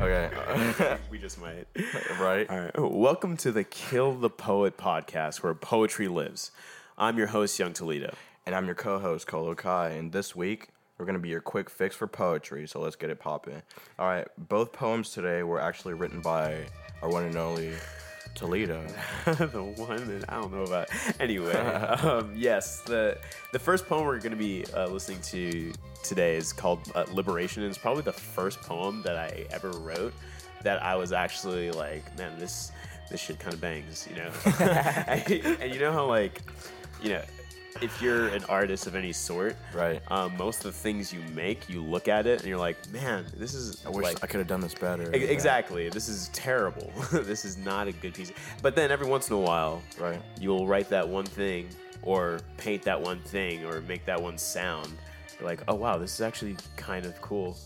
Okay. we just might. right. All right. Oh, welcome to the Kill the Poet podcast, where poetry lives. I'm your host, Young Toledo. And I'm your co-host Kolo Kai, and this week we're gonna be your quick fix for poetry. So let's get it popping. All right. Both poems today were actually written by our one and only Toledo. the one that I don't know about. Anyway, um, yes, the the first poem we're going to be uh, listening to today is called uh, "Liberation." And it's probably the first poem that I ever wrote that I was actually like, man, this this shit kind of bangs, you know. and, and you know how like, you know. If you're an artist of any sort, Right. Um, most of the things you make, you look at it and you're like, "Man, this is I wish like I could have done this better. E- Exactly. This is terrible. this is not a good piece. But then every once in a while, Right. you'll write that one thing or paint that one thing or make that one sound. You're like, oh wow, this is actually kind of cool.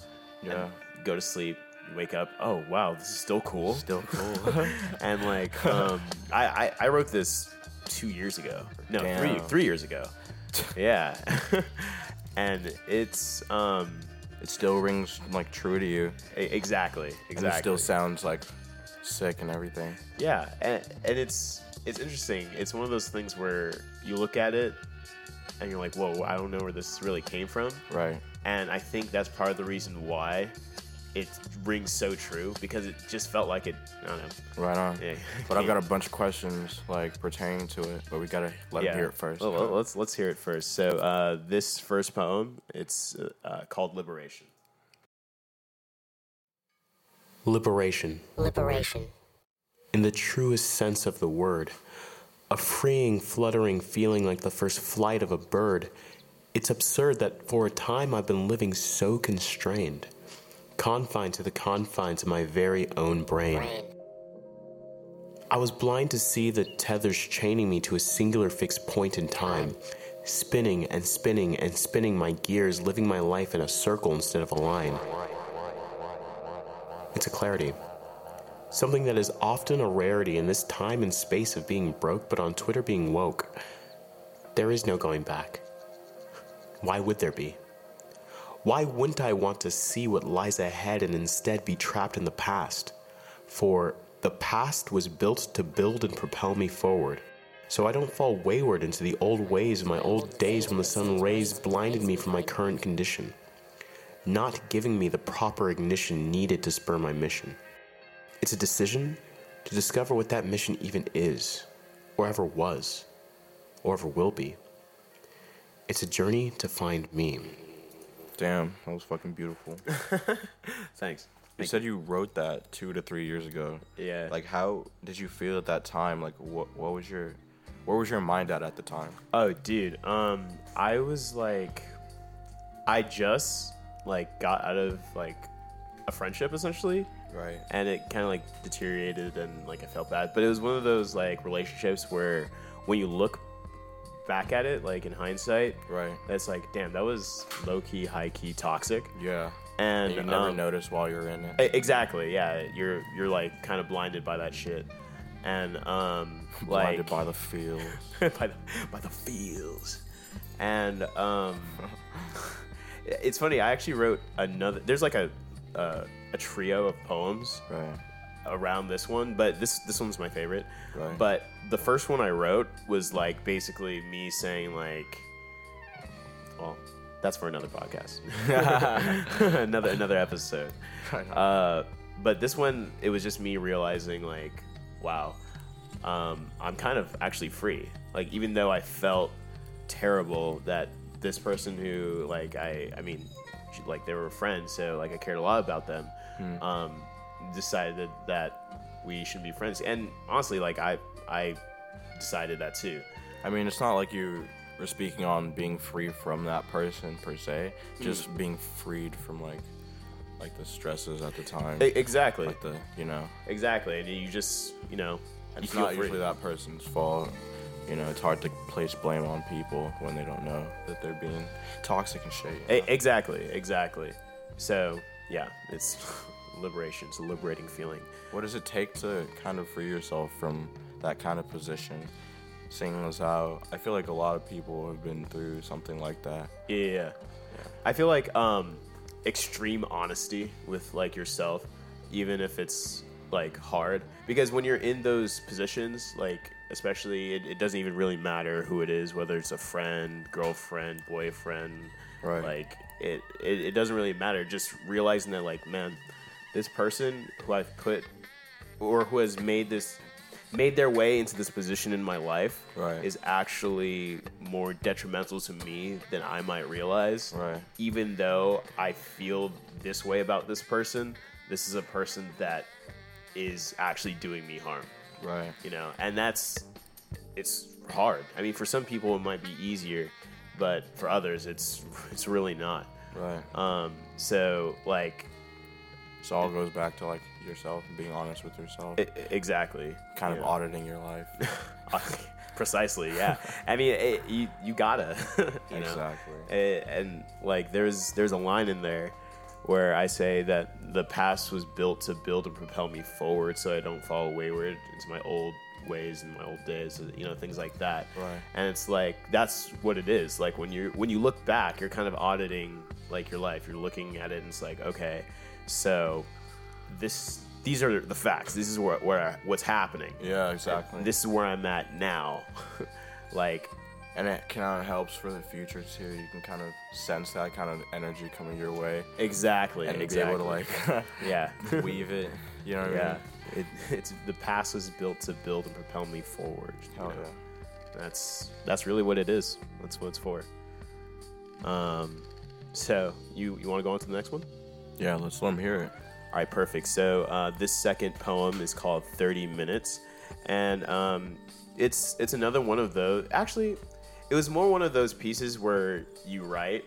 Yeah. you go to sleep, wake up, oh wow, this is still cool. Still cool. and like, um, I, I I wrote this two years ago. No, three Damn. three years ago. yeah. and it's um it still rings like true to you. e- exactly And exactly it still sounds like sick and everything. Yeah, and, and it's it's interesting. It's one of those things where you look at it and you're like, "Whoa, I don't know where this really came from." Right. And I think that's part of the reason why it rings so true because it just felt like it. I don't know. Right on. Yeah. But I've got a bunch of questions like pertaining to it, but we gotta let Yeah. him hear it first. Well, well, let's let's hear it first. So uh, this first poem, it's uh, uh, called "Liberation." Liberation. Liberation. in the truest sense of the word. A freeing, fluttering feeling like the first flight of a bird. It's absurd that for a time I've been living so constrained, confined to the confines of my very own brain. I was blind to see the tethers chaining me to a singular fixed point in time, spinning and spinning and spinning my gears, living my life in a circle instead of a line. It's a clarity. Something that is often a rarity in this time and space of being broke, but on Twitter being woke. There is no going back. Why would there be? Why wouldn't I want to see what lies ahead and instead be trapped in the past? For the past was built to build and propel me forward, so I don't fall wayward into the old ways of my old days when the sun rays blinded me from my current condition, not giving me the proper ignition needed to spur my mission. It's a decision to discover what that mission even is, or ever was, or ever will be. It's a journey to find me. Damn, that was fucking beautiful. Thanks. You said you wrote that two to three years ago. Yeah. Like, how did you feel at that time? Like, what what was your where was your mind at at the time? Oh, dude. Um, I was like, I just like got out of like a friendship essentially, Right. and it kind of like deteriorated and like I felt bad. But it was one of those like relationships where when you look back at it, like in hindsight, Right. that's like, damn, that was low key, high key toxic. Yeah. And, And you never um, noticed while you're in it. Exactly. Yeah, you're you're like kind of blinded by that shit, and um, Blinded like by the feels. by the by the feels, and um, it's funny. I actually wrote another. There's like a uh, a trio of poems Right. Around this one, but this this one's my favorite. Right. But the first one I wrote was like basically me saying like, well, that's for another podcast, another another episode. Uh, but this one, it was just me realizing like, wow, um, I'm kind of actually free. Like even though I felt terrible that this person who like I I mean she- like they were friends, so like I cared a lot about them. Um, decided that we should be friends, and honestly, like I I decided that too. I mean, it's not like you were speaking on being free from that person per se, just Mm. being freed from like like the stresses at the time. Exactly, Like the, you know, exactly, and you just you know it's feel not free. usually that person's fault. You know, it's hard to place blame on people when they don't know that they're being toxic and shit. you know? exactly, exactly. So yeah, it's liberation. It's a liberating feeling. What does it take to kind of free yourself from that kind of position? Seeing as how I feel like a lot of people have been through something like that. Yeah. I feel like um extreme honesty with like yourself even if it's like hard. Because when you're in those positions, like especially, it, it doesn't even really matter who it is, whether it's a friend, girlfriend, boyfriend. Right. Like it, it, it doesn't really matter. Just realizing that, like, man, this person who I've put or who has made this made their way into this position in my life Right. is actually more detrimental to me than I might realize. Right. Even though I feel this way about this person, this is a person that is actually doing me harm. Right. You know, and that's it's hard. I mean, for some people it might be easier, but for others it's it's really not. Right. Um, so like So all goes back to like yourself and being honest with yourself. i- i- exactly, kind of auditing your life. precisely yeah. I mean it, you you gotta you know? Exactly. A- and, like there's there's a line in there where i say that the past was built to build and propel me forward so i don't fall wayward. Into my old ways and my old days you know things like that. Right. and it's like that's what it is. Like when you're when you look back you're kind of auditing like your life. You're looking at it and it's like okay so this these are the facts this is where, where what's happening yeah, exactly. this is where I'm at now. like, and it kind of helps for the future too. You can kind of sense that kind of energy coming your way exactly, and exactly. be able to like yeah, weave it. You know what yeah. I mean? It, it's the past was built to build and propel me forward. Hell know? yeah. That's that's really what it is. That's what it's for. Um, so you you want to go on to the next one? Yeah, let's let them hear it. All right, perfect. So uh, this second poem is called "30 Minutes," and um, it's it's another one of those. Actually, it was more one of those pieces where you write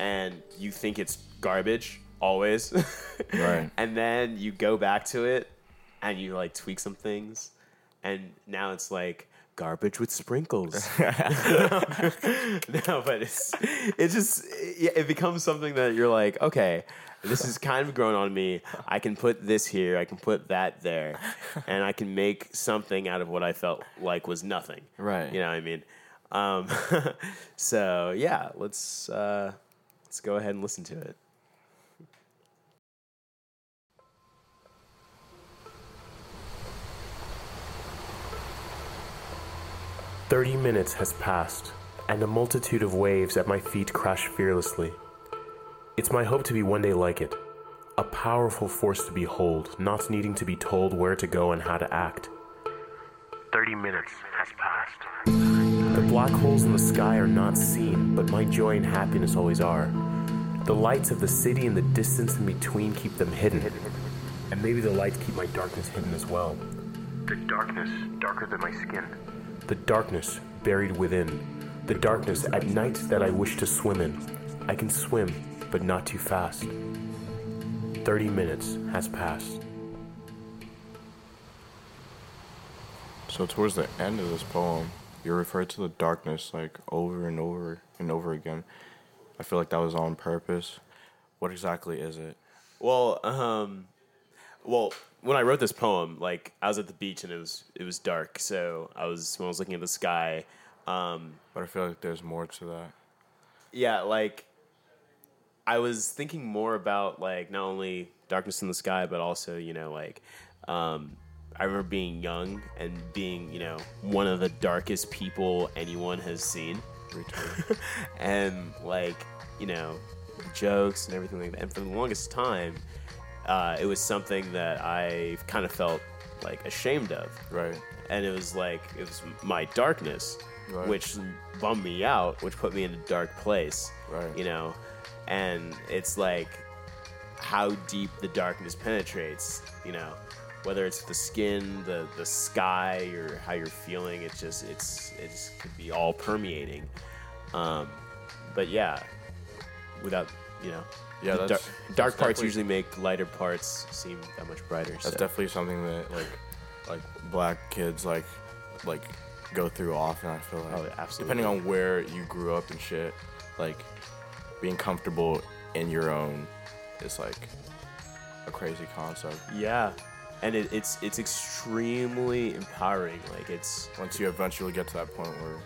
and you think it's garbage always, Right. And then you go back to it and you like tweak some things, and now it's like garbage with sprinkles. no, but it's it just it, it becomes something that you're like, okay, this is kind of grown on me. I can put this here, I can put that there, and I can make something out of what I felt like was nothing. Right. You know what I mean? Um, so yeah, let's uh, let's go ahead and listen to it. Thirty minutes has passed, and a multitude of waves at my feet crash fearlessly. It's my hope to be one day like it, a powerful force to behold, not needing to be told where to go and how to act. Thirty minutes has passed. The black holes in the sky are not seen, but my joy and happiness always are. The lights of the city and the distance in between keep them hidden. And maybe the lights keep my darkness hidden as well. The darkness darker than my skin. The darkness buried within. The darkness at night that I wish to swim in. I can swim, but not too fast. Thirty minutes has passed. So towards the end of this poem, you refer to the darkness like over and over and over again. I feel like that was on purpose. What exactly is it? Well, um, well, when I wrote this poem, like I was at the beach and it was it was dark, so I was when I was looking at the sky. Um, But I feel like there's more to that. yeah, like I was thinking more about like not only darkness in the sky, but also you know like um, I remember being young and being you know one of the darkest people anyone has seen, and like you know jokes and everything like that. And for the longest time, uh, it was something that I kind of felt like ashamed of right. and it was like it was my darkness Right. which bummed me out which put me in a dark place Right. you know and it's like how deep the darkness penetrates you know whether it's the skin the the sky or how you're feeling it just it's it just could be all permeating um but yeah without you know Yeah, that's- dark, that's dark parts usually make lighter parts seem that much brighter That's so. definitely something that like like black kids like like go through often. I feel like Oh, absolutely. depending on where you grew up and shit, like being comfortable in your own is like a crazy concept. Yeah, and it, it's it's extremely empowering. Like it's Once you eventually get to that point where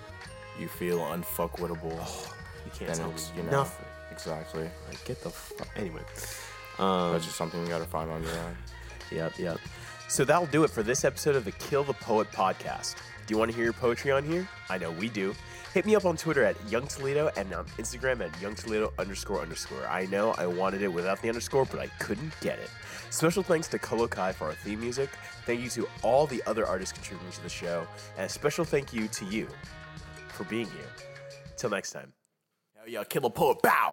you feel unfuckwittable, oh, you can't then tell it's you know nothing. Exactly. Like get the fuck. Anyway, um, That's just something you gotta find on your own. Yep, yep. So that'll do it for this episode of the Kill the Poet podcast. Do you want to hear your poetry on here? I know we do. Hit me up on Twitter at Young Toledo and on Instagram at Young Toledo underscore underscore. I know I wanted it without the underscore, but I couldn't get it. Special thanks to Kolo Kai for our theme music. Thank you to all the other artists contributing to the show. And a special thank you to you for being here. Till next time. Yeah, kill a poet, bow!